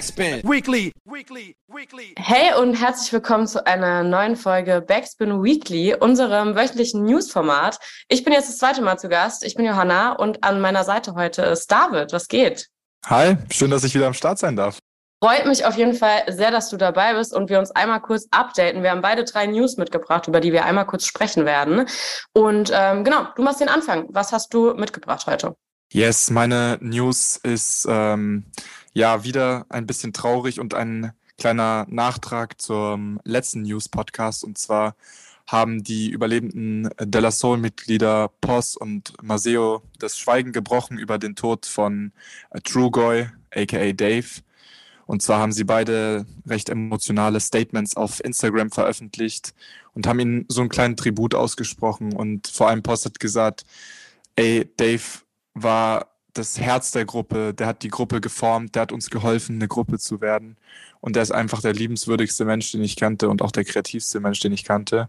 Backspin Weekly. Weekly. Weekly. Hey und herzlich willkommen zu einer neuen Folge Backspin Weekly, unserem wöchentlichen Newsformat. Ich bin jetzt das zweite Mal zu Gast. Ich bin Johanna und an meiner Seite heute ist David. Was geht? Hi, schön, dass ich wieder am Start sein darf. Freut mich auf jeden Fall sehr, dass du dabei bist und wir uns einmal kurz updaten. Wir haben beide drei News mitgebracht, über die wir einmal kurz sprechen werden. Und ähm, genau, du machst den Anfang. Was hast du mitgebracht heute? Yes, meine News ist ähm, ja wieder ein bisschen traurig und ein kleiner Nachtrag zum letzten News-Podcast. Und zwar haben die überlebenden De La Soul-Mitglieder Pos und Maseo das Schweigen gebrochen über den Tod von Trugoy, aka Dave. Und zwar haben sie beide recht emotionale Statements auf Instagram veröffentlicht und haben ihnen so einen kleinen Tribut ausgesprochen. Und vor allem Post hat gesagt, ey, Dave war das Herz der Gruppe, der hat die Gruppe geformt, der hat uns geholfen, eine Gruppe zu werden. Und der ist einfach der liebenswürdigste Mensch, den ich kannte und auch der kreativste Mensch, den ich kannte.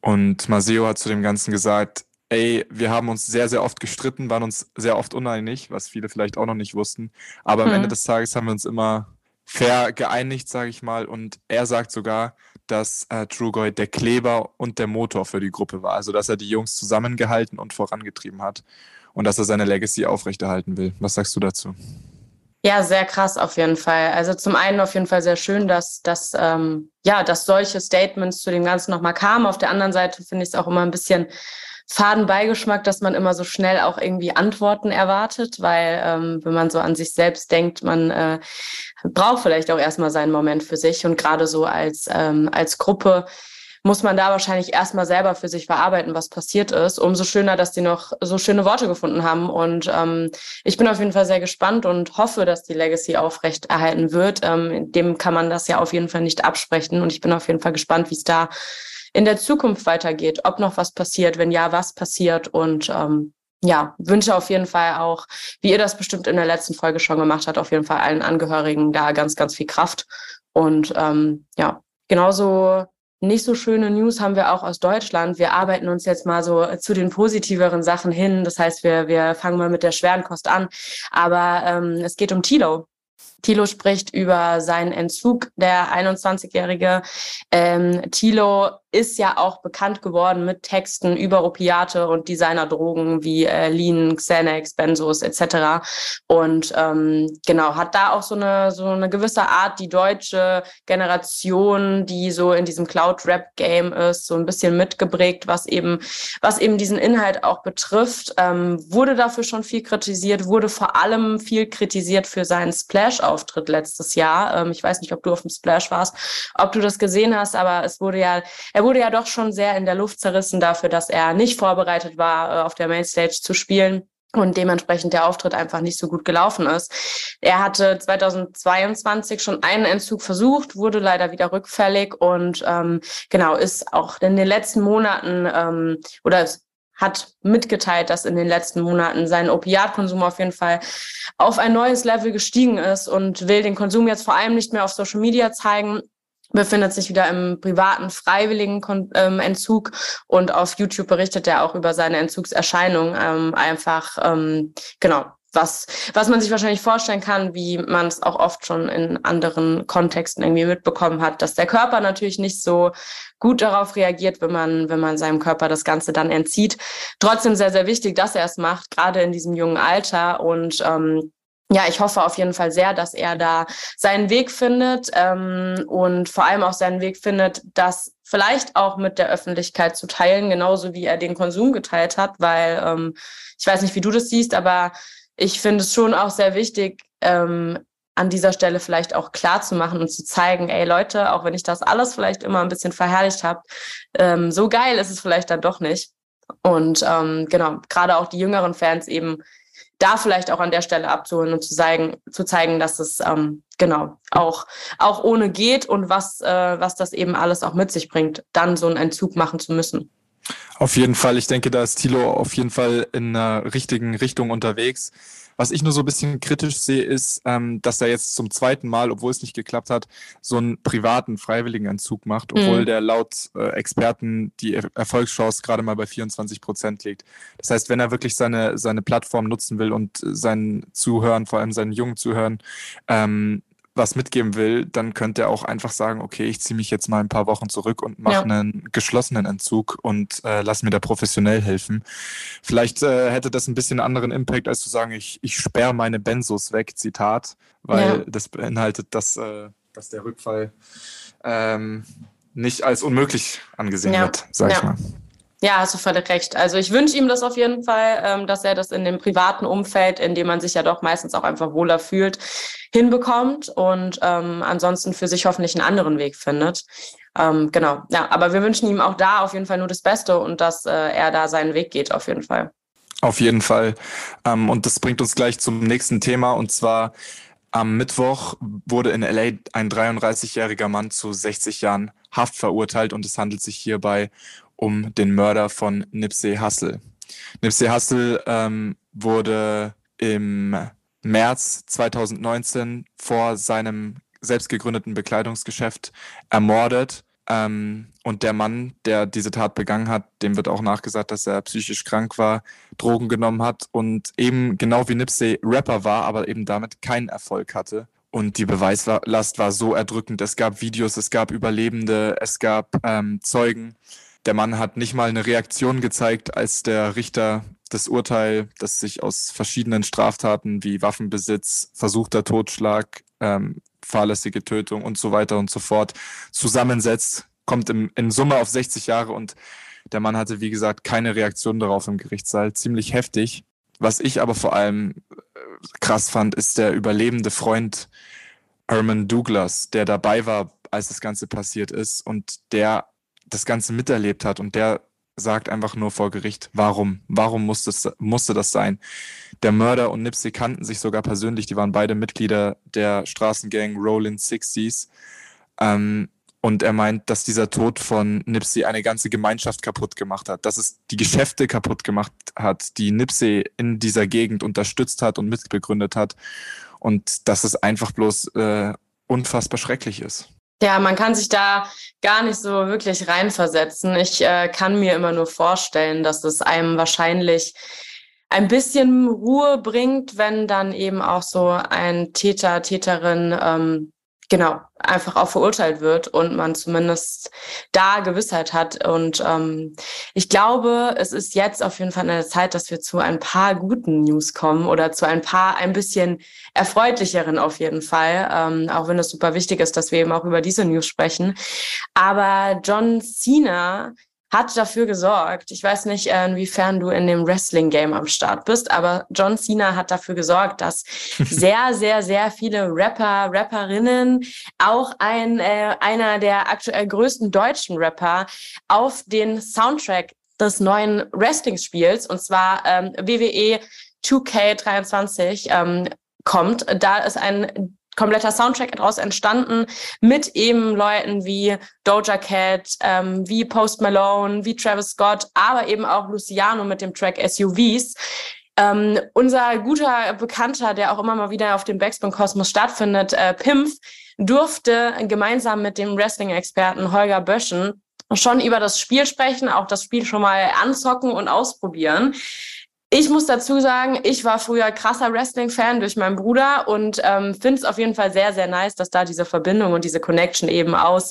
Und Maseo hat zu dem Ganzen gesagt, ey, wir haben uns sehr, sehr oft gestritten, waren uns sehr oft uneinig, was viele vielleicht auch noch nicht wussten. Aber am Ende mhm. des Tages haben wir uns immer fair geeinigt, sage ich mal. Und er sagt sogar, dass äh, Trugoy der Kleber und der Motor für die Gruppe war. Also, dass er die Jungs zusammengehalten und vorangetrieben hat und dass er seine Legacy aufrechterhalten will. Was sagst du dazu? Ja, sehr krass auf jeden Fall. Also zum einen auf jeden Fall sehr schön, dass, dass, ähm, ja, dass solche Statements zu dem Ganzen nochmal kamen. Auf der anderen Seite finde ich es auch immer ein bisschen Fadenbeigeschmack, dass man immer so schnell auch irgendwie Antworten erwartet, weil ähm, wenn man so an sich selbst denkt, man äh, braucht vielleicht auch erstmal seinen Moment für sich und gerade so als, ähm, als Gruppe muss man da wahrscheinlich erstmal selber für sich verarbeiten, was passiert ist. Umso schöner, dass die noch so schöne Worte gefunden haben. Und ähm, ich bin auf jeden Fall sehr gespannt und hoffe, dass die Legacy aufrecht erhalten wird. Ähm, dem kann man das ja auf jeden Fall nicht absprechen. Und ich bin auf jeden Fall gespannt, wie es da in der Zukunft weitergeht, ob noch was passiert, wenn ja, was passiert und ähm, ja, wünsche auf jeden Fall auch, wie ihr das bestimmt in der letzten Folge schon gemacht habt, auf jeden Fall allen Angehörigen da ganz, ganz viel Kraft. Und ähm, ja, genauso nicht so schöne News haben wir auch aus Deutschland. Wir arbeiten uns jetzt mal so zu den positiveren Sachen hin. Das heißt, wir, wir fangen mal mit der schweren Kost an. Aber ähm, es geht um Tilo. Thilo spricht über seinen Entzug, der 21-Jährige. Ähm, Thilo ist ja auch bekannt geworden mit Texten über Opiate und Designerdrogen wie äh, Lean, Xanax, Benzos etc. Und ähm, genau, hat da auch so eine, so eine gewisse Art, die deutsche Generation, die so in diesem Cloud-Rap-Game ist, so ein bisschen mitgeprägt, was eben, was eben diesen Inhalt auch betrifft. Ähm, wurde dafür schon viel kritisiert, wurde vor allem viel kritisiert für seinen Splash-Auftritt letztes Jahr. Ähm, ich weiß nicht, ob du auf dem Splash warst, ob du das gesehen hast, aber es wurde ja, er wurde ja doch schon sehr in der Luft zerrissen dafür, dass er nicht vorbereitet war, äh, auf der Mainstage zu spielen und dementsprechend der Auftritt einfach nicht so gut gelaufen ist. Er hatte 2022 schon einen Entzug versucht, wurde leider wieder rückfällig und ähm, genau ist auch in den letzten Monaten ähm, oder hat mitgeteilt, dass in den letzten Monaten sein Opiatkonsum auf jeden Fall auf ein neues Level gestiegen ist und will den Konsum jetzt vor allem nicht mehr auf Social Media zeigen, befindet sich wieder im privaten, freiwilligen ähm, Entzug und auf YouTube berichtet er auch über seine Entzugserscheinung. Ähm, einfach, ähm, genau, was, was man sich wahrscheinlich vorstellen kann, wie man es auch oft schon in anderen Kontexten irgendwie mitbekommen hat, dass der Körper natürlich nicht so gut darauf reagiert, wenn man, wenn man seinem Körper das Ganze dann entzieht. Trotzdem sehr, sehr wichtig, dass er es macht, gerade in diesem jungen Alter und ähm, ja, ich hoffe auf jeden Fall sehr, dass er da seinen Weg findet ähm, und vor allem auch seinen Weg findet, das vielleicht auch mit der Öffentlichkeit zu teilen, genauso wie er den Konsum geteilt hat, weil ähm, ich weiß nicht, wie du das siehst, aber ich finde es schon auch sehr wichtig, ähm, an dieser Stelle vielleicht auch klar zu machen und zu zeigen, ey Leute, auch wenn ich das alles vielleicht immer ein bisschen verherrlicht habe, ähm, so geil ist es vielleicht dann doch nicht. Und ähm, genau, gerade auch die jüngeren Fans eben da vielleicht auch an der Stelle abzuholen und zu zeigen, zu zeigen, dass es ähm, genau auch, auch ohne geht und was, äh, was das eben alles auch mit sich bringt, dann so einen Entzug machen zu müssen. Auf jeden Fall. Ich denke, da ist Thilo auf jeden Fall in einer richtigen Richtung unterwegs. Was ich nur so ein bisschen kritisch sehe, ist, ähm, dass er jetzt zum zweiten Mal, obwohl es nicht geklappt hat, so einen privaten Freiwilligenentzug macht, obwohl mhm. der laut äh, Experten die Erfolgschance gerade mal bei 24 Prozent liegt. Das heißt, wenn er wirklich seine, seine Plattform nutzen will und seinen Zuhörern, vor allem seinen jungen Zuhörern, ähm, was mitgeben will, dann könnte er auch einfach sagen, okay, ich ziehe mich jetzt mal ein paar Wochen zurück und mache ja. einen geschlossenen Entzug und äh, lass mir da professionell helfen. Vielleicht äh, hätte das ein bisschen anderen Impact, als zu sagen, ich, ich sperre meine Benzos weg, Zitat, weil ja. das beinhaltet, dass, äh, dass der Rückfall ähm, nicht als unmöglich angesehen ja. wird, sag ich mal. Ja, hast du völlig recht. Also ich wünsche ihm das auf jeden Fall, ähm, dass er das in dem privaten Umfeld, in dem man sich ja doch meistens auch einfach wohler fühlt, hinbekommt und ähm, ansonsten für sich hoffentlich einen anderen Weg findet. Ähm, genau, ja, aber wir wünschen ihm auch da auf jeden Fall nur das Beste und dass äh, er da seinen Weg geht, auf jeden Fall. Auf jeden Fall. Ähm, und das bringt uns gleich zum nächsten Thema und zwar am Mittwoch wurde in LA ein 33-jähriger Mann zu 60 Jahren Haft verurteilt und es handelt sich hierbei um den Mörder von Nipsey Hussle. Nipsey Hussle ähm, wurde im März 2019 vor seinem selbst gegründeten Bekleidungsgeschäft ermordet. Ähm, und der Mann, der diese Tat begangen hat, dem wird auch nachgesagt, dass er psychisch krank war, Drogen genommen hat und eben genau wie Nipsey Rapper war, aber eben damit keinen Erfolg hatte. Und die Beweislast war so erdrückend. Es gab Videos, es gab Überlebende, es gab ähm, Zeugen. Der Mann hat nicht mal eine Reaktion gezeigt, als der Richter das Urteil, das sich aus verschiedenen Straftaten wie Waffenbesitz, versuchter Totschlag, ähm, fahrlässige Tötung und so weiter und so fort zusammensetzt, kommt im, in Summe auf 60 Jahre und der Mann hatte, wie gesagt, keine Reaktion darauf im Gerichtssaal. Ziemlich heftig. Was ich aber vor allem äh, krass fand, ist der überlebende Freund Herman Douglas, der dabei war, als das Ganze passiert ist und der das Ganze miterlebt hat und der sagt einfach nur vor Gericht, warum? Warum musste, musste das sein? Der Mörder und Nipsey kannten sich sogar persönlich, die waren beide Mitglieder der Straßengang Rollin Sixties. Ähm, und er meint, dass dieser Tod von Nipsey eine ganze Gemeinschaft kaputt gemacht hat, dass es die Geschäfte kaputt gemacht hat, die Nipsey in dieser Gegend unterstützt hat und mitbegründet hat. Und dass es einfach bloß äh, unfassbar schrecklich ist. Ja, man kann sich da gar nicht so wirklich reinversetzen. Ich äh, kann mir immer nur vorstellen, dass es einem wahrscheinlich ein bisschen Ruhe bringt, wenn dann eben auch so ein Täter, Täterin ähm, genau, einfach auch verurteilt wird und man zumindest da Gewissheit hat. Und ähm, ich glaube, es ist jetzt auf jeden Fall an der Zeit, dass wir zu ein paar guten News kommen oder zu ein paar ein bisschen erfreulicheren auf jeden Fall, ähm, auch wenn es super wichtig ist, dass wir eben auch über diese News sprechen. Aber John Cena hat dafür gesorgt. Ich weiß nicht, äh, inwiefern du in dem Wrestling-Game am Start bist, aber John Cena hat dafür gesorgt, dass sehr, sehr, sehr viele Rapper, Rapperinnen, auch ein, äh, einer der aktuell größten deutschen Rapper auf den Soundtrack des neuen Wrestling-Spiels, und zwar ähm, WWE 2K23, ähm, kommt. Da ist ein kompletter Soundtrack daraus entstanden mit eben Leuten wie Doja Cat, ähm, wie Post Malone, wie Travis Scott, aber eben auch Luciano mit dem Track SUVs. Ähm, unser guter Bekannter, der auch immer mal wieder auf dem Backspin Kosmos stattfindet, äh, Pimpf, durfte gemeinsam mit dem Wrestling-Experten Holger Böschen schon über das Spiel sprechen, auch das Spiel schon mal anzocken und ausprobieren. Ich muss dazu sagen, ich war früher krasser Wrestling-Fan durch meinen Bruder und ähm, finde es auf jeden Fall sehr, sehr nice, dass da diese Verbindung und diese Connection eben aus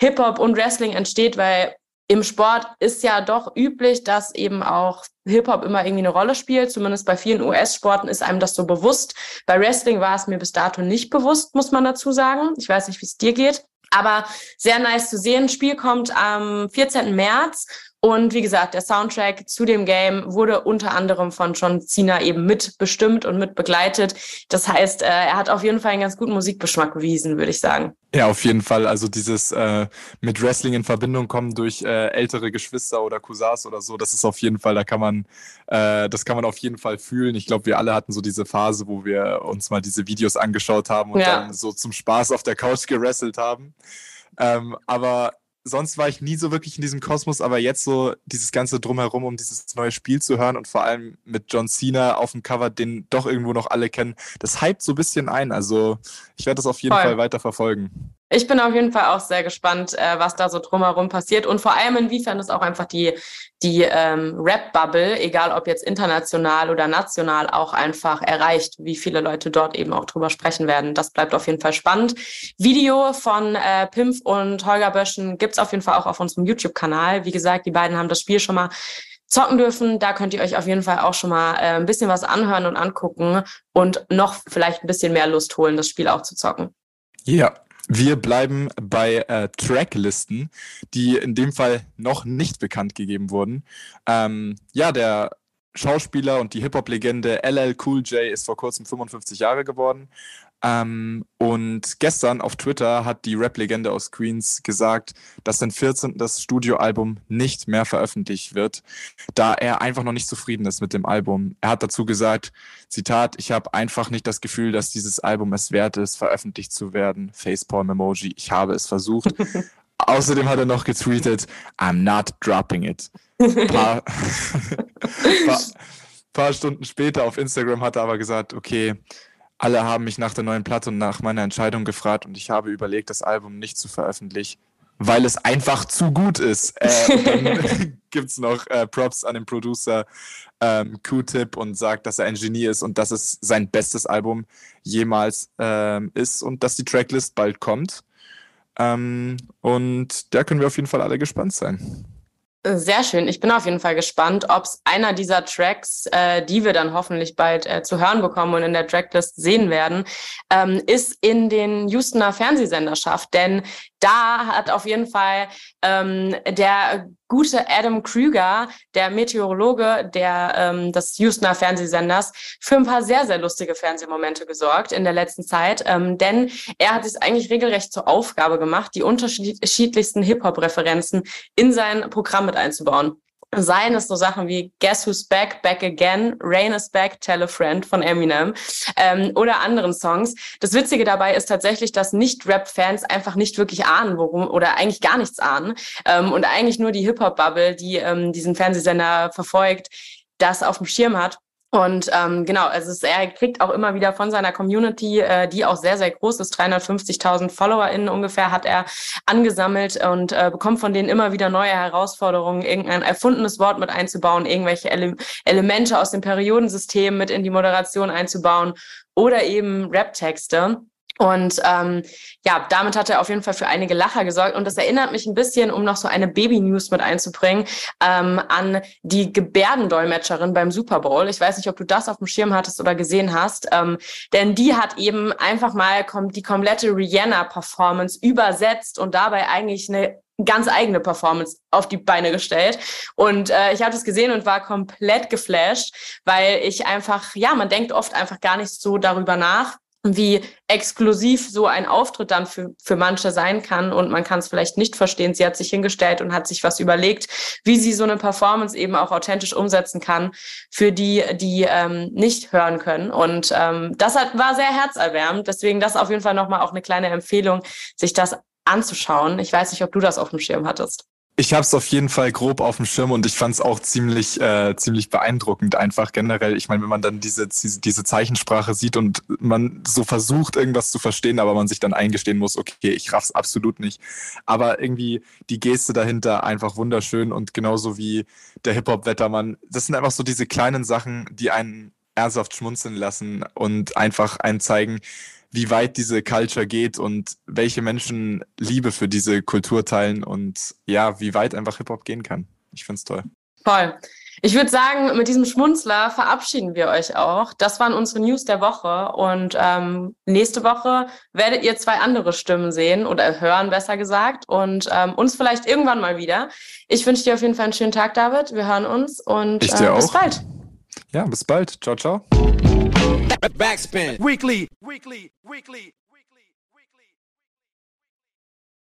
Hip-Hop und Wrestling entsteht, weil im Sport ist ja doch üblich, dass eben auch Hip-Hop immer irgendwie eine Rolle spielt. Zumindest bei vielen US-Sporten ist einem das so bewusst. Bei Wrestling war es mir bis dato nicht bewusst, muss man dazu sagen. Ich weiß nicht, wie es dir geht. Aber sehr nice zu sehen. Spiel kommt am 14. März und wie gesagt, der Soundtrack zu dem Game wurde unter anderem von John Cena eben mitbestimmt und mit begleitet. Das heißt, äh, er hat auf jeden Fall einen ganz guten Musikgeschmack bewiesen, würde ich sagen. Ja, auf jeden Fall. Also dieses äh, mit Wrestling in Verbindung kommen durch äh, ältere Geschwister oder Cousins oder so, das ist auf jeden Fall, da kann man, äh, das kann man auf jeden Fall fühlen. Ich glaube, wir alle hatten so diese Phase, wo wir uns mal diese Videos angeschaut haben und ja. dann so zum Spaß auf der Couch gerasselt haben. Ähm, aber sonst war ich nie so wirklich in diesem Kosmos, aber jetzt so dieses ganze Drumherum, um dieses neue Spiel zu hören und vor allem mit John Cena auf dem Cover, den doch irgendwo noch alle kennen, das hypt so ein bisschen ein. Also ich werde das auf jeden Voll. Fall weiter verfolgen. Ich bin auf jeden Fall auch sehr gespannt, äh, was da so drumherum passiert und vor allem inwiefern es auch einfach die, die ähm, Rap-Bubble, egal ob jetzt international oder national, auch einfach erreicht, wie viele Leute dort eben auch drüber sprechen werden. Das bleibt auf jeden Fall spannend. Video von äh, Pimpf und Holger Böschen gibt's auf jeden Fall auch auf unserem YouTube-Kanal. Wie gesagt, die beiden haben das Spiel schon mal zocken dürfen. Da könnt ihr euch auf jeden Fall auch schon mal äh, ein bisschen was anhören und angucken und noch vielleicht ein bisschen mehr Lust holen, das Spiel auch zu zocken. Ja, wir bleiben bei äh, Tracklisten, die in dem Fall noch nicht bekannt gegeben wurden. Ähm, ja, der Schauspieler und die Hip-Hop-Legende LL Cool J ist vor kurzem 55 Jahre geworden. Ähm, und gestern auf Twitter hat die Rap-Legende aus Queens gesagt, dass sein 14. Studioalbum nicht mehr veröffentlicht wird, da er einfach noch nicht zufrieden ist mit dem Album. Er hat dazu gesagt, Zitat, ich habe einfach nicht das Gefühl, dass dieses Album es wert ist, veröffentlicht zu werden. Facepalm-Emoji, ich habe es versucht. Außerdem hat er noch getweetet, I'm not dropping it. Paar, paar, paar Stunden später auf Instagram hat er aber gesagt, okay, alle haben mich nach der neuen Platte und nach meiner Entscheidung gefragt und ich habe überlegt, das Album nicht zu veröffentlichen, weil es einfach zu gut ist. Äh, dann gibt es noch äh, Props an den Producer ähm, Q-Tip und sagt, dass er ein Genie ist und dass es sein bestes Album jemals ähm, ist und dass die Tracklist bald kommt. Ähm, und da können wir auf jeden Fall alle gespannt sein. Sehr schön. Ich bin auf jeden Fall gespannt, ob es einer dieser Tracks, äh, die wir dann hoffentlich bald äh, zu hören bekommen und in der Tracklist sehen werden, ähm, ist in den Houstoner Fernsehsender schafft. Denn da hat auf jeden Fall ähm, der gute Adam Krüger, der Meteorologe der, ähm, des Houstoner Fernsehsenders, für ein paar sehr, sehr lustige Fernsehmomente gesorgt in der letzten Zeit. Ähm, denn er hat es eigentlich regelrecht zur Aufgabe gemacht, die unterschiedlichsten Hip-Hop-Referenzen in sein Programm mit einzubauen. Seien es so Sachen wie Guess Who's Back, Back Again, Rain is Back, Tell a Friend von Eminem. Ähm, oder anderen Songs. Das Witzige dabei ist tatsächlich, dass Nicht-Rap-Fans einfach nicht wirklich ahnen, worum oder eigentlich gar nichts ahnen. Ähm, und eigentlich nur die Hip-Hop-Bubble, die ähm, diesen Fernsehsender verfolgt, das auf dem Schirm hat. Und ähm, genau, also es, er kriegt auch immer wieder von seiner Community, äh, die auch sehr, sehr groß ist, 350.000 FollowerInnen ungefähr hat er angesammelt und äh, bekommt von denen immer wieder neue Herausforderungen, irgendein erfundenes Wort mit einzubauen, irgendwelche Ele Elemente aus dem Periodensystem mit in die Moderation einzubauen oder eben Rap-Texte. Und ähm, ja, damit hat er auf jeden Fall für einige Lacher gesorgt. Und das erinnert mich ein bisschen, um noch so eine Baby-News mit einzubringen, ähm, an die Gebärdendolmetscherin beim Super Bowl. Ich weiß nicht, ob du das auf dem Schirm hattest oder gesehen hast. Ähm, denn die hat eben einfach mal kom die komplette Rihanna-Performance übersetzt und dabei eigentlich eine ganz eigene Performance auf die Beine gestellt. Und äh, ich habe das gesehen und war komplett geflasht, weil ich einfach, ja, man denkt oft einfach gar nicht so darüber nach, wie exklusiv so ein Auftritt dann für, für manche sein kann und man kann es vielleicht nicht verstehen. Sie hat sich hingestellt und hat sich was überlegt, wie sie so eine Performance eben auch authentisch umsetzen kann für die, die ähm, nicht hören können. Und ähm, das hat, war sehr herzerwärmend. Deswegen das auf jeden Fall nochmal auch eine kleine Empfehlung, sich das anzuschauen. Ich weiß nicht, ob du das auf dem Schirm hattest. Ich habe es auf jeden Fall grob auf dem Schirm und ich fand es auch ziemlich, äh, ziemlich beeindruckend einfach generell. Ich meine, wenn man dann diese, diese Zeichensprache sieht und man so versucht, irgendwas zu verstehen, aber man sich dann eingestehen muss, okay, ich raff's absolut nicht. Aber irgendwie die Geste dahinter einfach wunderschön und genauso wie der Hip-Hop-Wettermann. Das sind einfach so diese kleinen Sachen, die einen ernsthaft schmunzeln lassen und einfach einen zeigen, wie weit diese Culture geht und welche Menschen Liebe für diese Kultur teilen und ja, wie weit einfach Hip-Hop gehen kann. Ich finde es toll. Voll. Ich würde sagen, mit diesem Schmunzler verabschieden wir euch auch. Das waren unsere News der Woche. Und ähm, nächste Woche werdet ihr zwei andere Stimmen sehen oder hören, besser gesagt. Und ähm, uns vielleicht irgendwann mal wieder. Ich wünsche dir auf jeden Fall einen schönen Tag, David. Wir hören uns und äh, bis bald. Ja, bis bald. Ciao, ciao. Backspin. Weekly. Weekly. Weekly.